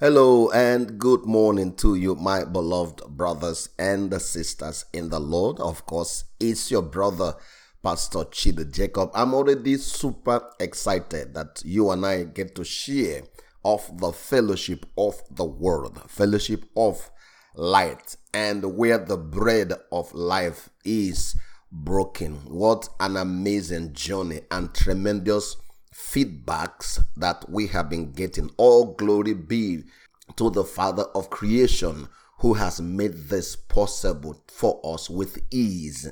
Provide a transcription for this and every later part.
Hello and good morning to you, my beloved brothers and sisters in the Lord. Of course, it's your brother, Pastor Chida Jacob. I'm already super excited that you and I get to share of the fellowship of the world, fellowship of light, and where the bread of life is broken. What an amazing journey and tremendous feedbacks that we have been getting. All glory be to the Father of creation who has made this possible for us with ease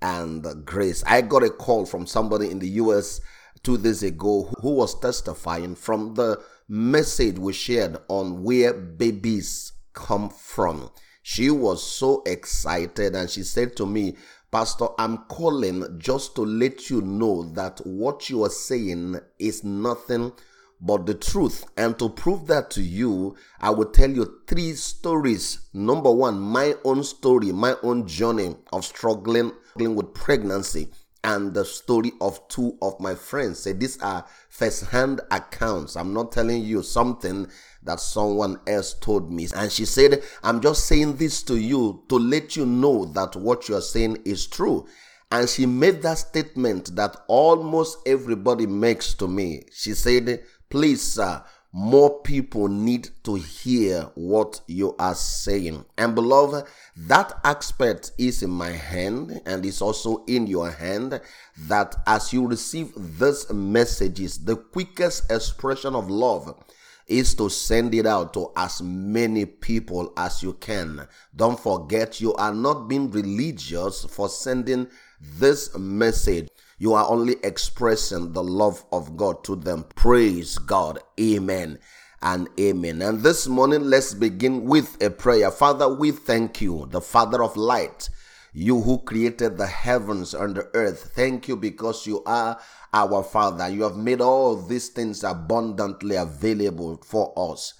and grace. I got a call from somebody in the US two days ago who was testifying from the message we shared on where babies come from. She was so excited and she said to me, Pastor, I'm calling just to let you know that what you are saying is nothing but the truth. And to prove that to you, I will tell you three stories. Number one, my own story, my own journey of struggling with pregnancy and the story of two of my friends. Say these are first-hand accounts. I'm not telling you something that someone else told me. And she said, I'm just saying this to you to let you know that what you're saying is true. And she made that statement that almost everybody makes to me. She said, please, sir, more people need to hear what you are saying. And beloved, that aspect is in my hand and is also in your hand. That as you receive these messages, the quickest expression of love is to send it out to as many people as you can. Don't forget, you are not being religious for sending this message you are only expressing the love of God to them. Praise God. Amen and amen. And this morning, let's begin with a prayer. Father, we thank you, the Father of light, you who created the heavens and the earth. Thank you because you are our Father. You have made all these things abundantly available for us.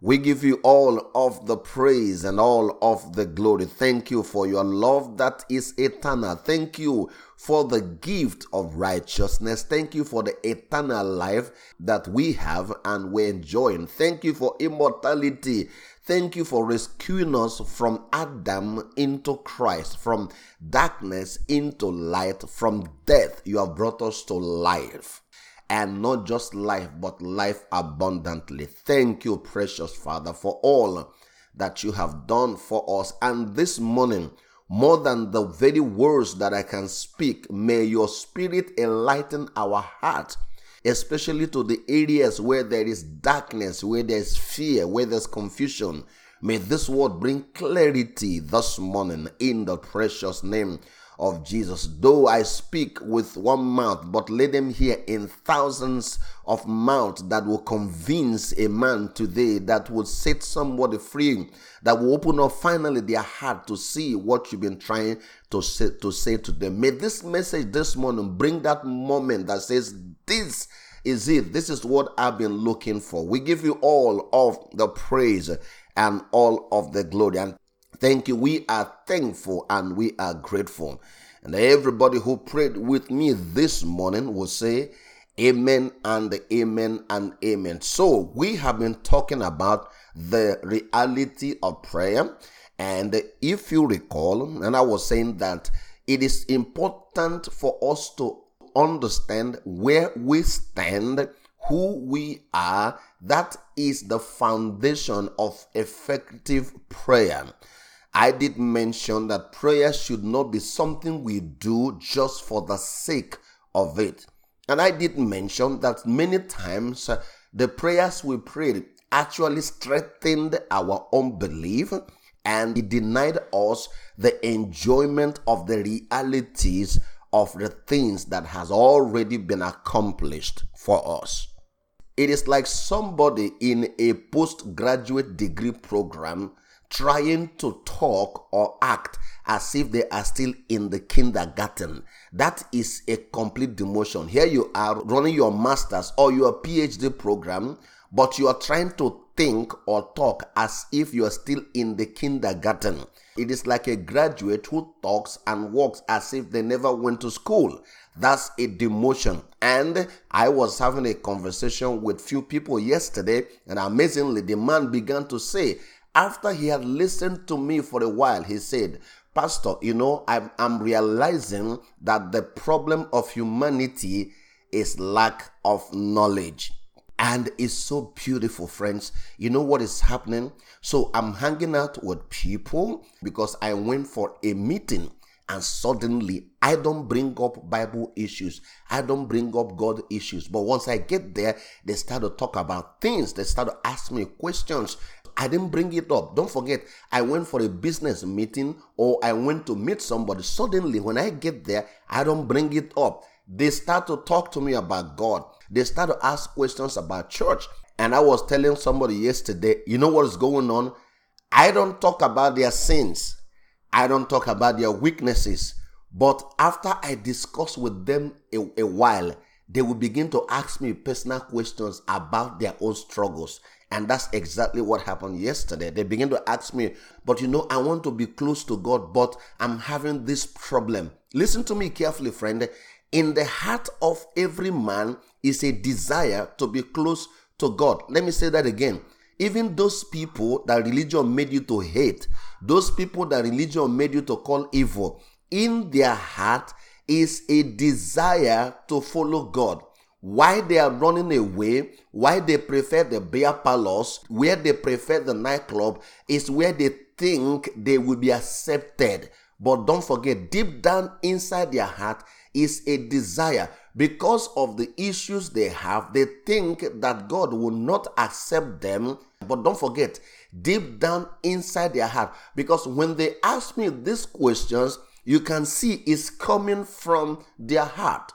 We give you all of the praise and all of the glory. Thank you for your love that is eternal. Thank you for the gift of righteousness. Thank you for the eternal life that we have and we're enjoying. Thank you for immortality. Thank you for rescuing us from Adam into Christ, from darkness into light, from death. You have brought us to life and not just life, but life abundantly. Thank you, precious Father, for all that you have done for us. And this morning, more than the very words that I can speak, may your spirit enlighten our heart, especially to the areas where there is darkness, where there's fear, where there's confusion. May this word bring clarity this morning in the precious name of Jesus. Though I speak with one mouth, but let them hear in thousands of mouths that will convince a man today, that will set somebody free, that will open up finally their heart to see what you've been trying to say to, say to them. May this message this morning bring that moment that says, This is it. This is what I've been looking for. We give you all of the praise and all of the glory. And Thank you. We are thankful and we are grateful. And everybody who prayed with me this morning will say, Amen and amen and amen. So we have been talking about the reality of prayer. And if you recall, and I was saying that it is important for us to understand where we stand, who we are. That is the foundation of effective prayer. I did mention that prayer should not be something we do just for the sake of it. And I did mention that many times uh, the prayers we prayed actually strengthened our unbelief and it denied us the enjoyment of the realities of the things that has already been accomplished for us. It is like somebody in a postgraduate degree program trying to talk or act as if they are still in the kindergarten. That is a complete demotion. Here you are running your master's or your PhD program, but you are trying to think or talk as if you are still in the kindergarten. It is like a graduate who talks and walks as if they never went to school. That's a demotion. And I was having a conversation with few people yesterday, and amazingly, the man began to say, after he had listened to me for a while, he said, Pastor, you know, I'm, I'm realizing that the problem of humanity is lack of knowledge. And it's so beautiful, friends. You know what is happening? So I'm hanging out with people because I went for a meeting and suddenly I don't bring up Bible issues. I don't bring up God issues. But once I get there, they start to talk about things. They start to ask me questions. I didn't bring it up. Don't forget, I went for a business meeting or I went to meet somebody. Suddenly, when I get there, I don't bring it up. They start to talk to me about God. They start to ask questions about church. And I was telling somebody yesterday, you know what is going on? I don't talk about their sins. I don't talk about their weaknesses. But after I discuss with them a, a while, they will begin to ask me personal questions about their own struggles. And that's exactly what happened yesterday. They begin to ask me, but you know, I want to be close to God, but I'm having this problem. Listen to me carefully, friend. In the heart of every man is a desire to be close to God. Let me say that again. Even those people that religion made you to hate, those people that religion made you to call evil, in their heart is a desire to follow God. Why they are running away, why they prefer the beer palace, where they prefer the nightclub, is where they think they will be accepted. But don't forget, deep down inside their heart is a desire. Because of the issues they have, they think that God will not accept them. But don't forget, deep down inside their heart, because when they ask me these questions, you can see it's coming from their heart.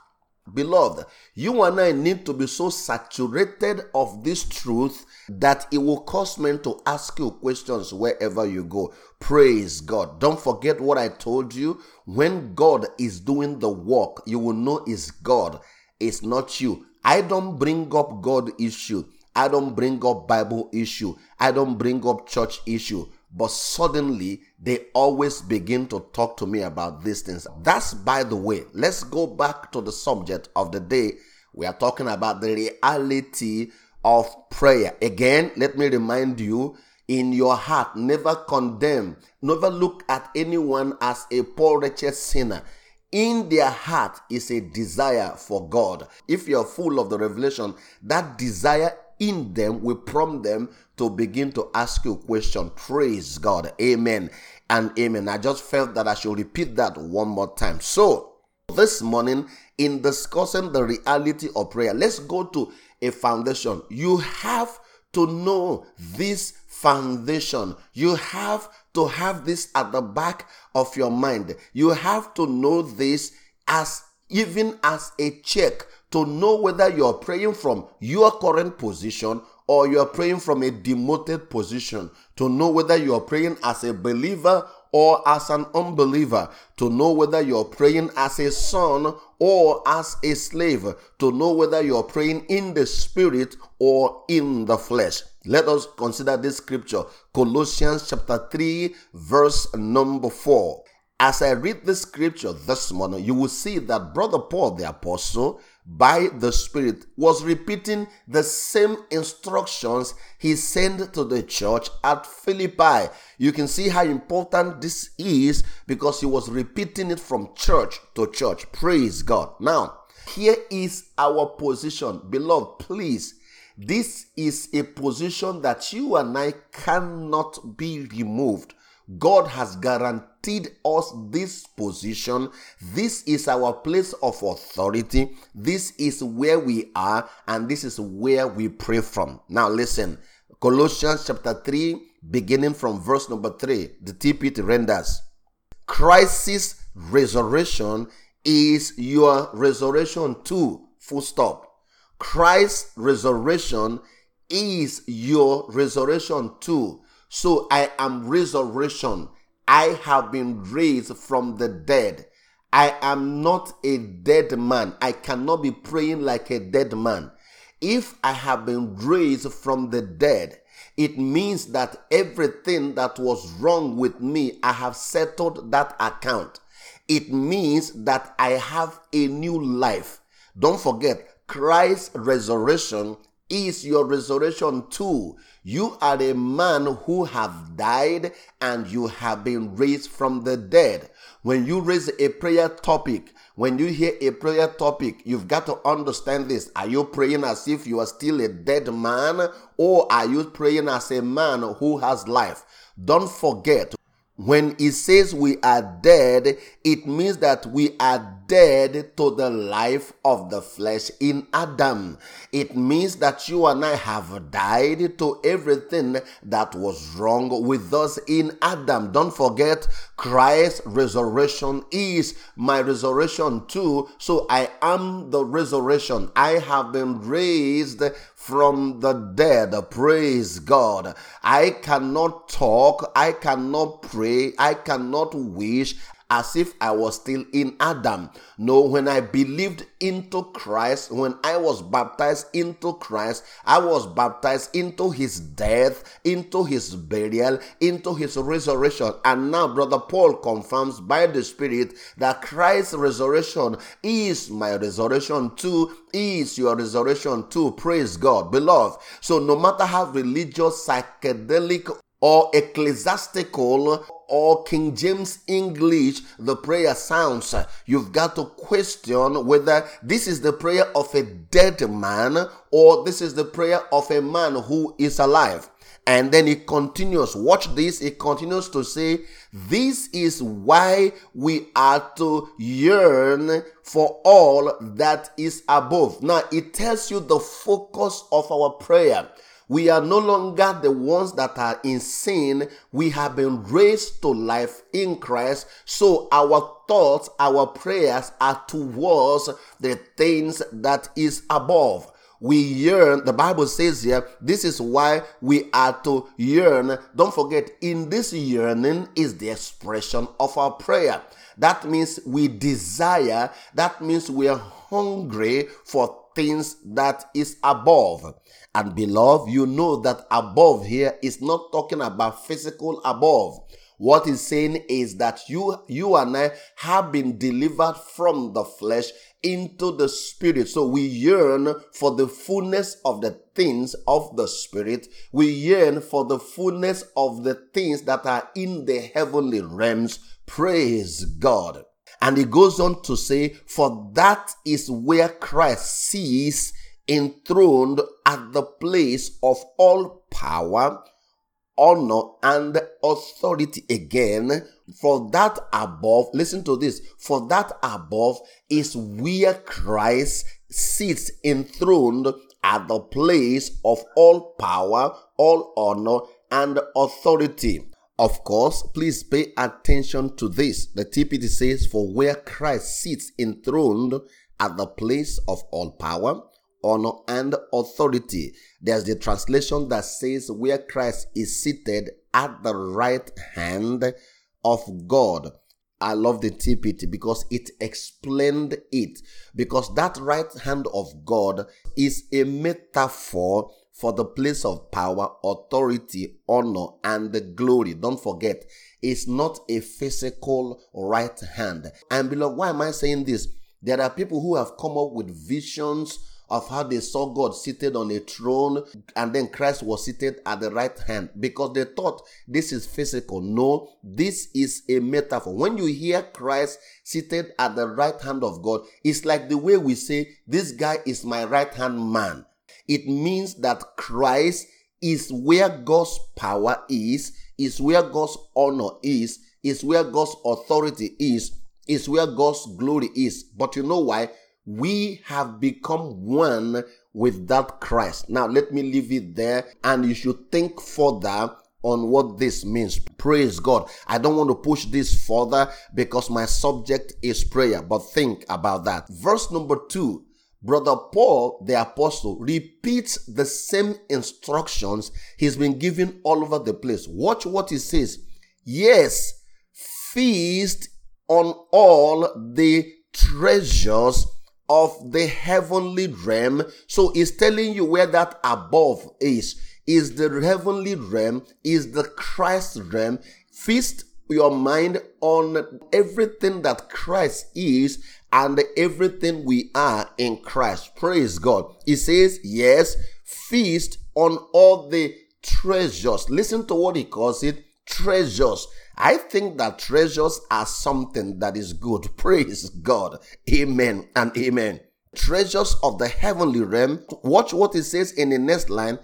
Beloved, you and I need to be so saturated of this truth that it will cause men to ask you questions wherever you go. Praise God. Don't forget what I told you. When God is doing the work, you will know it's God, it's not you. I don't bring up God issue. I don't bring up Bible issue. I don't bring up church issue but suddenly they always begin to talk to me about these things. That's by the way. Let's go back to the subject of the day. We are talking about the reality of prayer. Again, let me remind you in your heart, never condemn, never look at anyone as a poor, wretched sinner. In their heart is a desire for God. If you're full of the revelation, that desire in them will prompt them to begin to ask you a question. Praise God. Amen and amen. I just felt that I should repeat that one more time. So, this morning, in discussing the reality of prayer, let's go to a foundation. You have to know this foundation. You have to have this at the back of your mind. You have to know this as even as a check to know whether you're praying from your current position or you're praying from a demoted position, to know whether you're praying as a believer or as an unbeliever, to know whether you're praying as a son or as a slave, to know whether you're praying in the spirit or in the flesh. Let us consider this scripture, Colossians chapter 3, verse number 4. As I read this scripture this morning, you will see that Brother Paul the Apostle by the Spirit was repeating the same instructions he sent to the church at Philippi. You can see how important this is because he was repeating it from church to church. Praise God. Now, here is our position. Beloved, please. This is a position that you and I cannot be removed. God has guaranteed us this position. This is our place of authority. This is where we are, and this is where we pray from. Now, listen Colossians chapter 3, beginning from verse number 3, the TPT renders Christ's resurrection is your resurrection too. Full stop. Christ's resurrection is your resurrection too. So I am resurrection. I have been raised from the dead. I am not a dead man. I cannot be praying like a dead man. If I have been raised from the dead, It means that everything that was wrong with me, I have settled that account. It means that I have a new life. Don't forget, Christ's resurrection is your resurrection too. You are a man who have died and you have been raised from the dead. When you raise a prayer topic, when you hear a prayer topic, you've got to understand this. Are you praying as if you are still a dead man or are you praying as a man who has life? Don't forget when it says we are dead, it means that we are dead to the life of the flesh in Adam. It means that you and I have died to everything that was wrong with us in Adam. Don't forget, Christ's resurrection is my resurrection too. So I am the resurrection. I have been raised from the dead. Praise God. I cannot talk. I cannot pray. I cannot wish as if I was still in Adam. No, when I believed into Christ, when I was baptized into Christ, I was baptized into his death, into his burial, into his resurrection. And now, Brother Paul confirms by the Spirit that Christ's resurrection is my resurrection too, is your resurrection too. Praise God, beloved. So, no matter how religious, psychedelic, or ecclesiastical or King James English the prayer sounds, you've got to question whether this is the prayer of a dead man or this is the prayer of a man who is alive. And then he continues, watch this, he continues to say, This is why we are to yearn for all that is above. Now, it tells you the focus of our prayer. We are no longer the ones that are in sin. We have been raised to life in Christ. So our thoughts, our prayers are towards the things that is above. We yearn, the Bible says here, this is why we are to yearn. Don't forget, in this yearning is the expression of our prayer. That means we desire, that means we are hungry for things that is above. And beloved, you know that above here is not talking about physical above. What he's saying is that you, you and I have been delivered from the flesh into the spirit. So we yearn for the fullness of the things of the spirit. We yearn for the fullness of the things that are in the heavenly realms. Praise God. And he goes on to say, For that is where Christ sees enthroned at the place of all power, honor, and authority. Again, for that above, listen to this, for that above is where Christ sits enthroned at the place of all power, all honor, and authority. Of course, please pay attention to this. The TPT says, For where Christ sits enthroned at the place of all power, honor, and authority. There's the translation that says, Where Christ is seated at the right hand of God. I love the TPT because it explained it. Because that right hand of God is a metaphor for the place of power, authority, honor, and the glory. Don't forget, it's not a physical right hand. And beloved, why am I saying this? There are people who have come up with visions of how they saw God seated on a throne and then Christ was seated at the right hand because they thought this is physical. No, this is a metaphor. When you hear Christ seated at the right hand of God, it's like the way we say, This guy is my right hand man. It means that Christ is where God's power is, is where God's honor is, is where God's authority is, is where God's glory is. But you know why? We have become one with that Christ. Now, let me leave it there and you should think further on what this means. Praise God. I don't want to push this further because my subject is prayer, but think about that. Verse number two Brother Paul, the apostle, repeats the same instructions he's been given all over the place. Watch what he says. Yes, feast on all the treasures of the heavenly realm. So he's telling you where that above is. is the heavenly realm, is the Christ realm. Feast your mind on everything that Christ is and everything we are in Christ. Praise God. He says, yes, feast on all the treasures. Listen to what he calls it treasures. I think that treasures are something that is good. Praise God. Amen and amen. Treasures of the heavenly realm. Watch what it says in the next line.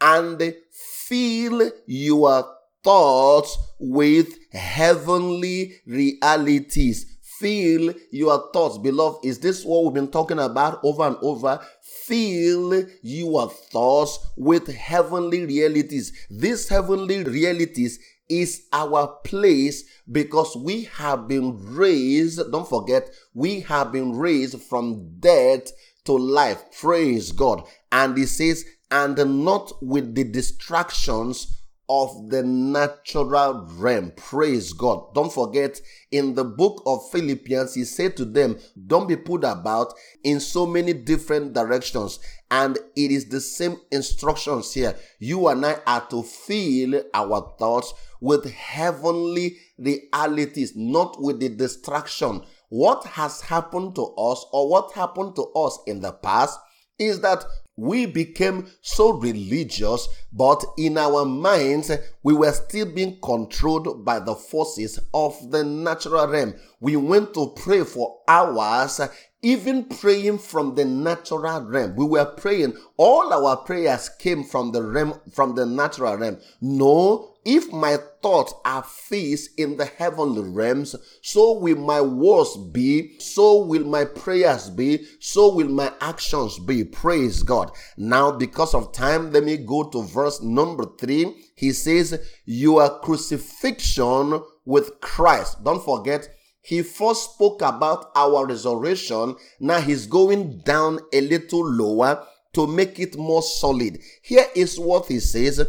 And fill your thoughts with heavenly realities. Fill your thoughts, beloved. Is this what we've been talking about over and over? Fill your thoughts with heavenly realities. These heavenly realities is our place because we have been raised. Don't forget, we have been raised from death to life. Praise God. And he says, and not with the distractions of the natural realm. Praise God. Don't forget, in the book of Philippians, he said to them, Don't be put about in so many different directions. And it is the same instructions here. You and I are to fill our thoughts with heavenly realities, not with the distraction. What has happened to us or what happened to us in the past is that we became so religious, but in our minds, we were still being controlled by the forces of the natural realm. We went to pray for hours even praying from the natural realm. We were praying, all our prayers came from the realm, from the natural realm. No, if my thoughts are fixed in the heavenly realms, so will my words be, so will my prayers be, so will my actions be. Praise God. Now, because of time, let me go to verse number three. He says, Your crucifixion with Christ. Don't forget, he first spoke about our resurrection. Now he's going down a little lower to make it more solid. Here is what he says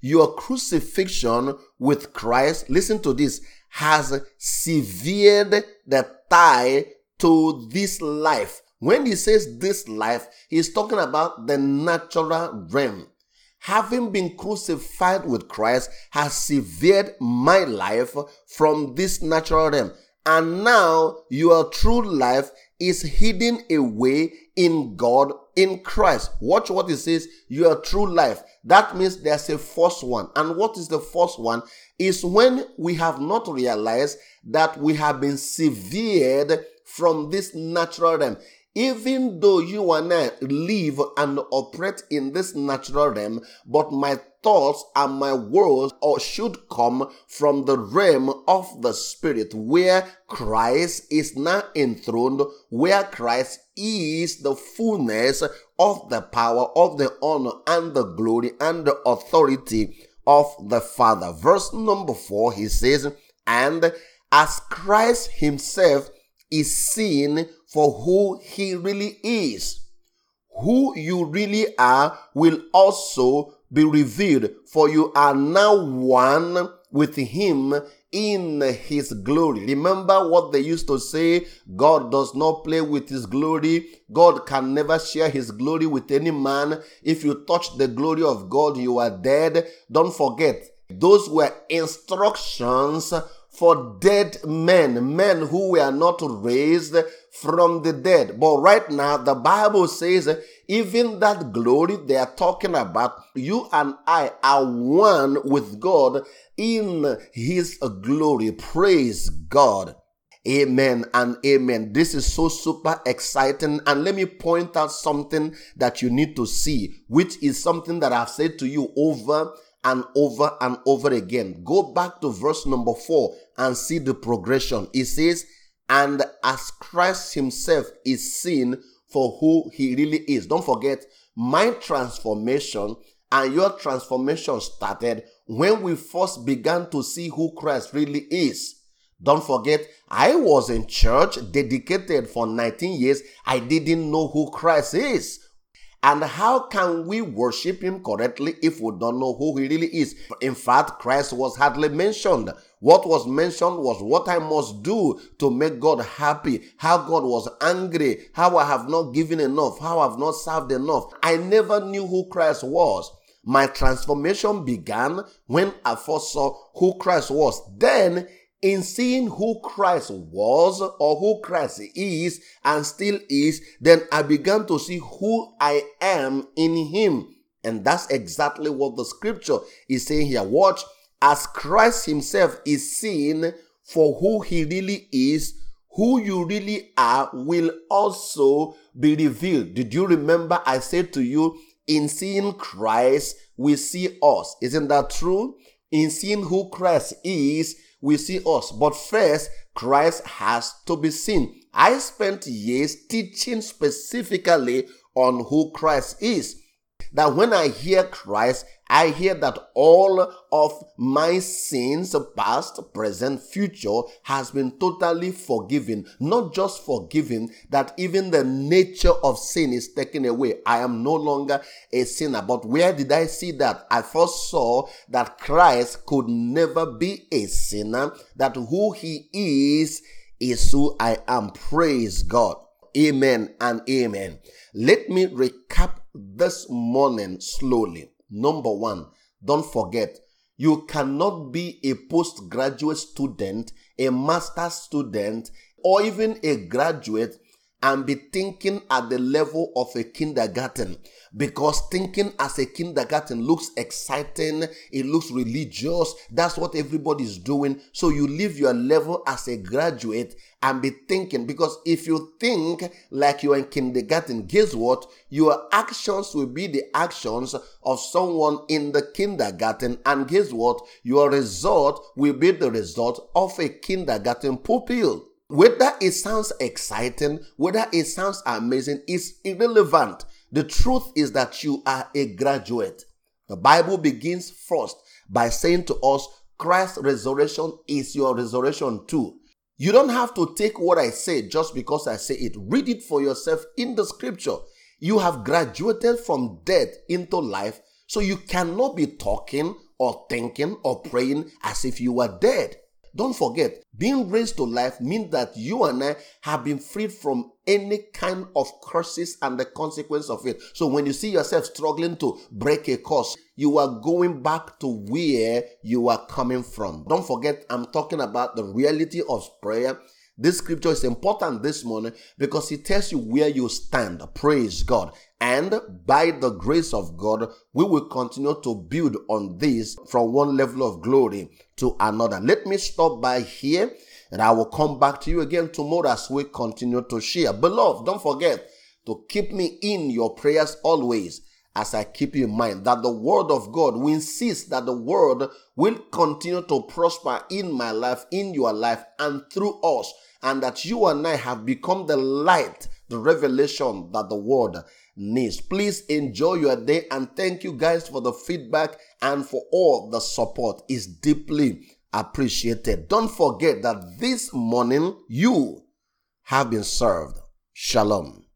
Your crucifixion with Christ, listen to this, has severed the tie to this life. When he says this life, he's talking about the natural realm having been crucified with Christ, has severed my life from this natural realm and now your true life is hidden away in God in Christ. Watch what it says, your true life. That means there's a first one. And what is the first one? Is when we have not realized that we have been severed from this natural realm. Even though you and I live and operate in this natural realm, but my thoughts and my words or should come from the realm of the spirit where Christ is now enthroned, where Christ is the fullness of the power, of the honor and the glory and the authority of the Father. Verse number four, he says, and as Christ himself is seen for who he really is. Who you really are will also be revealed, for you are now one with him in his glory. Remember what they used to say God does not play with his glory. God can never share his glory with any man. If you touch the glory of God, you are dead. Don't forget, those were instructions for dead men, men who were not raised from the dead. But right now, the Bible says, even that glory they are talking about, you and I are one with God in His glory. Praise God. Amen and amen. This is so super exciting. And let me point out something that you need to see, which is something that I've said to you over and over and over again. Go back to verse number four and see the progression. It says, and as Christ himself is seen for who he really is. Don't forget, my transformation and your transformation started when we first began to see who Christ really is. Don't forget, I was in church dedicated for 19 years. I didn't know who Christ is. And how can we worship him correctly if we don't know who he really is? In fact, Christ was hardly mentioned. What was mentioned was what I must do to make God happy, how God was angry, how I have not given enough, how I have not served enough. I never knew who Christ was. My transformation began when I first saw who Christ was. Then, in seeing who Christ was or who Christ is and still is, then I began to see who I am in Him. And that's exactly what the scripture is saying here. Watch, as Christ Himself is seen for who He really is, who you really are will also be revealed. Did you remember I said to you, in seeing Christ, we see us. Isn't that true? In seeing who Christ is, we see us. But first, Christ has to be seen. I spent years teaching specifically on who Christ is that when I hear Christ, I hear that all of my sins, past, present, future, has been totally forgiven. Not just forgiven, that even the nature of sin is taken away. I am no longer a sinner. But where did I see that? I first saw that Christ could never be a sinner, that who he is is who I am. Praise God. Amen and amen. Let me recap this morning slowly. Number one, don't forget, you cannot be a postgraduate student, a master student, or even a graduate and be thinking at the level of a kindergarten because thinking as a kindergarten looks exciting, it looks religious. That's what everybody's doing. So you leave your level as a graduate and be thinking because if you think like you're in kindergarten, guess what? Your actions will be the actions of someone in the kindergarten, and guess what? Your result will be the result of a kindergarten pupil. Whether it sounds exciting, whether it sounds amazing, is irrelevant. The truth is that you are a graduate. The Bible begins first by saying to us, Christ's resurrection is your resurrection too. You don't have to take what I say just because I say it. Read it for yourself in the scripture. You have graduated from death into life, so you cannot be talking or thinking or praying as if you were dead. Don't forget, being raised to life means that you and I have been freed from any kind of curses and the consequence of it. So when you see yourself struggling to break a curse, you are going back to where you are coming from. Don't forget, I'm talking about the reality of prayer this scripture is important this morning because it tells you where you stand. Praise God. And by the grace of God, we will continue to build on this from one level of glory to another. Let me stop by here and I will come back to you again tomorrow as we continue to share. Beloved, don't forget to keep me in your prayers always as I keep you in mind that the word of God, we insist that the word will continue to prosper in my life, in your life, and through us and that you and I have become the light, the revelation that the world needs. Please enjoy your day and thank you guys for the feedback and for all the support. is deeply appreciated. Don't forget that this morning you have been served. Shalom.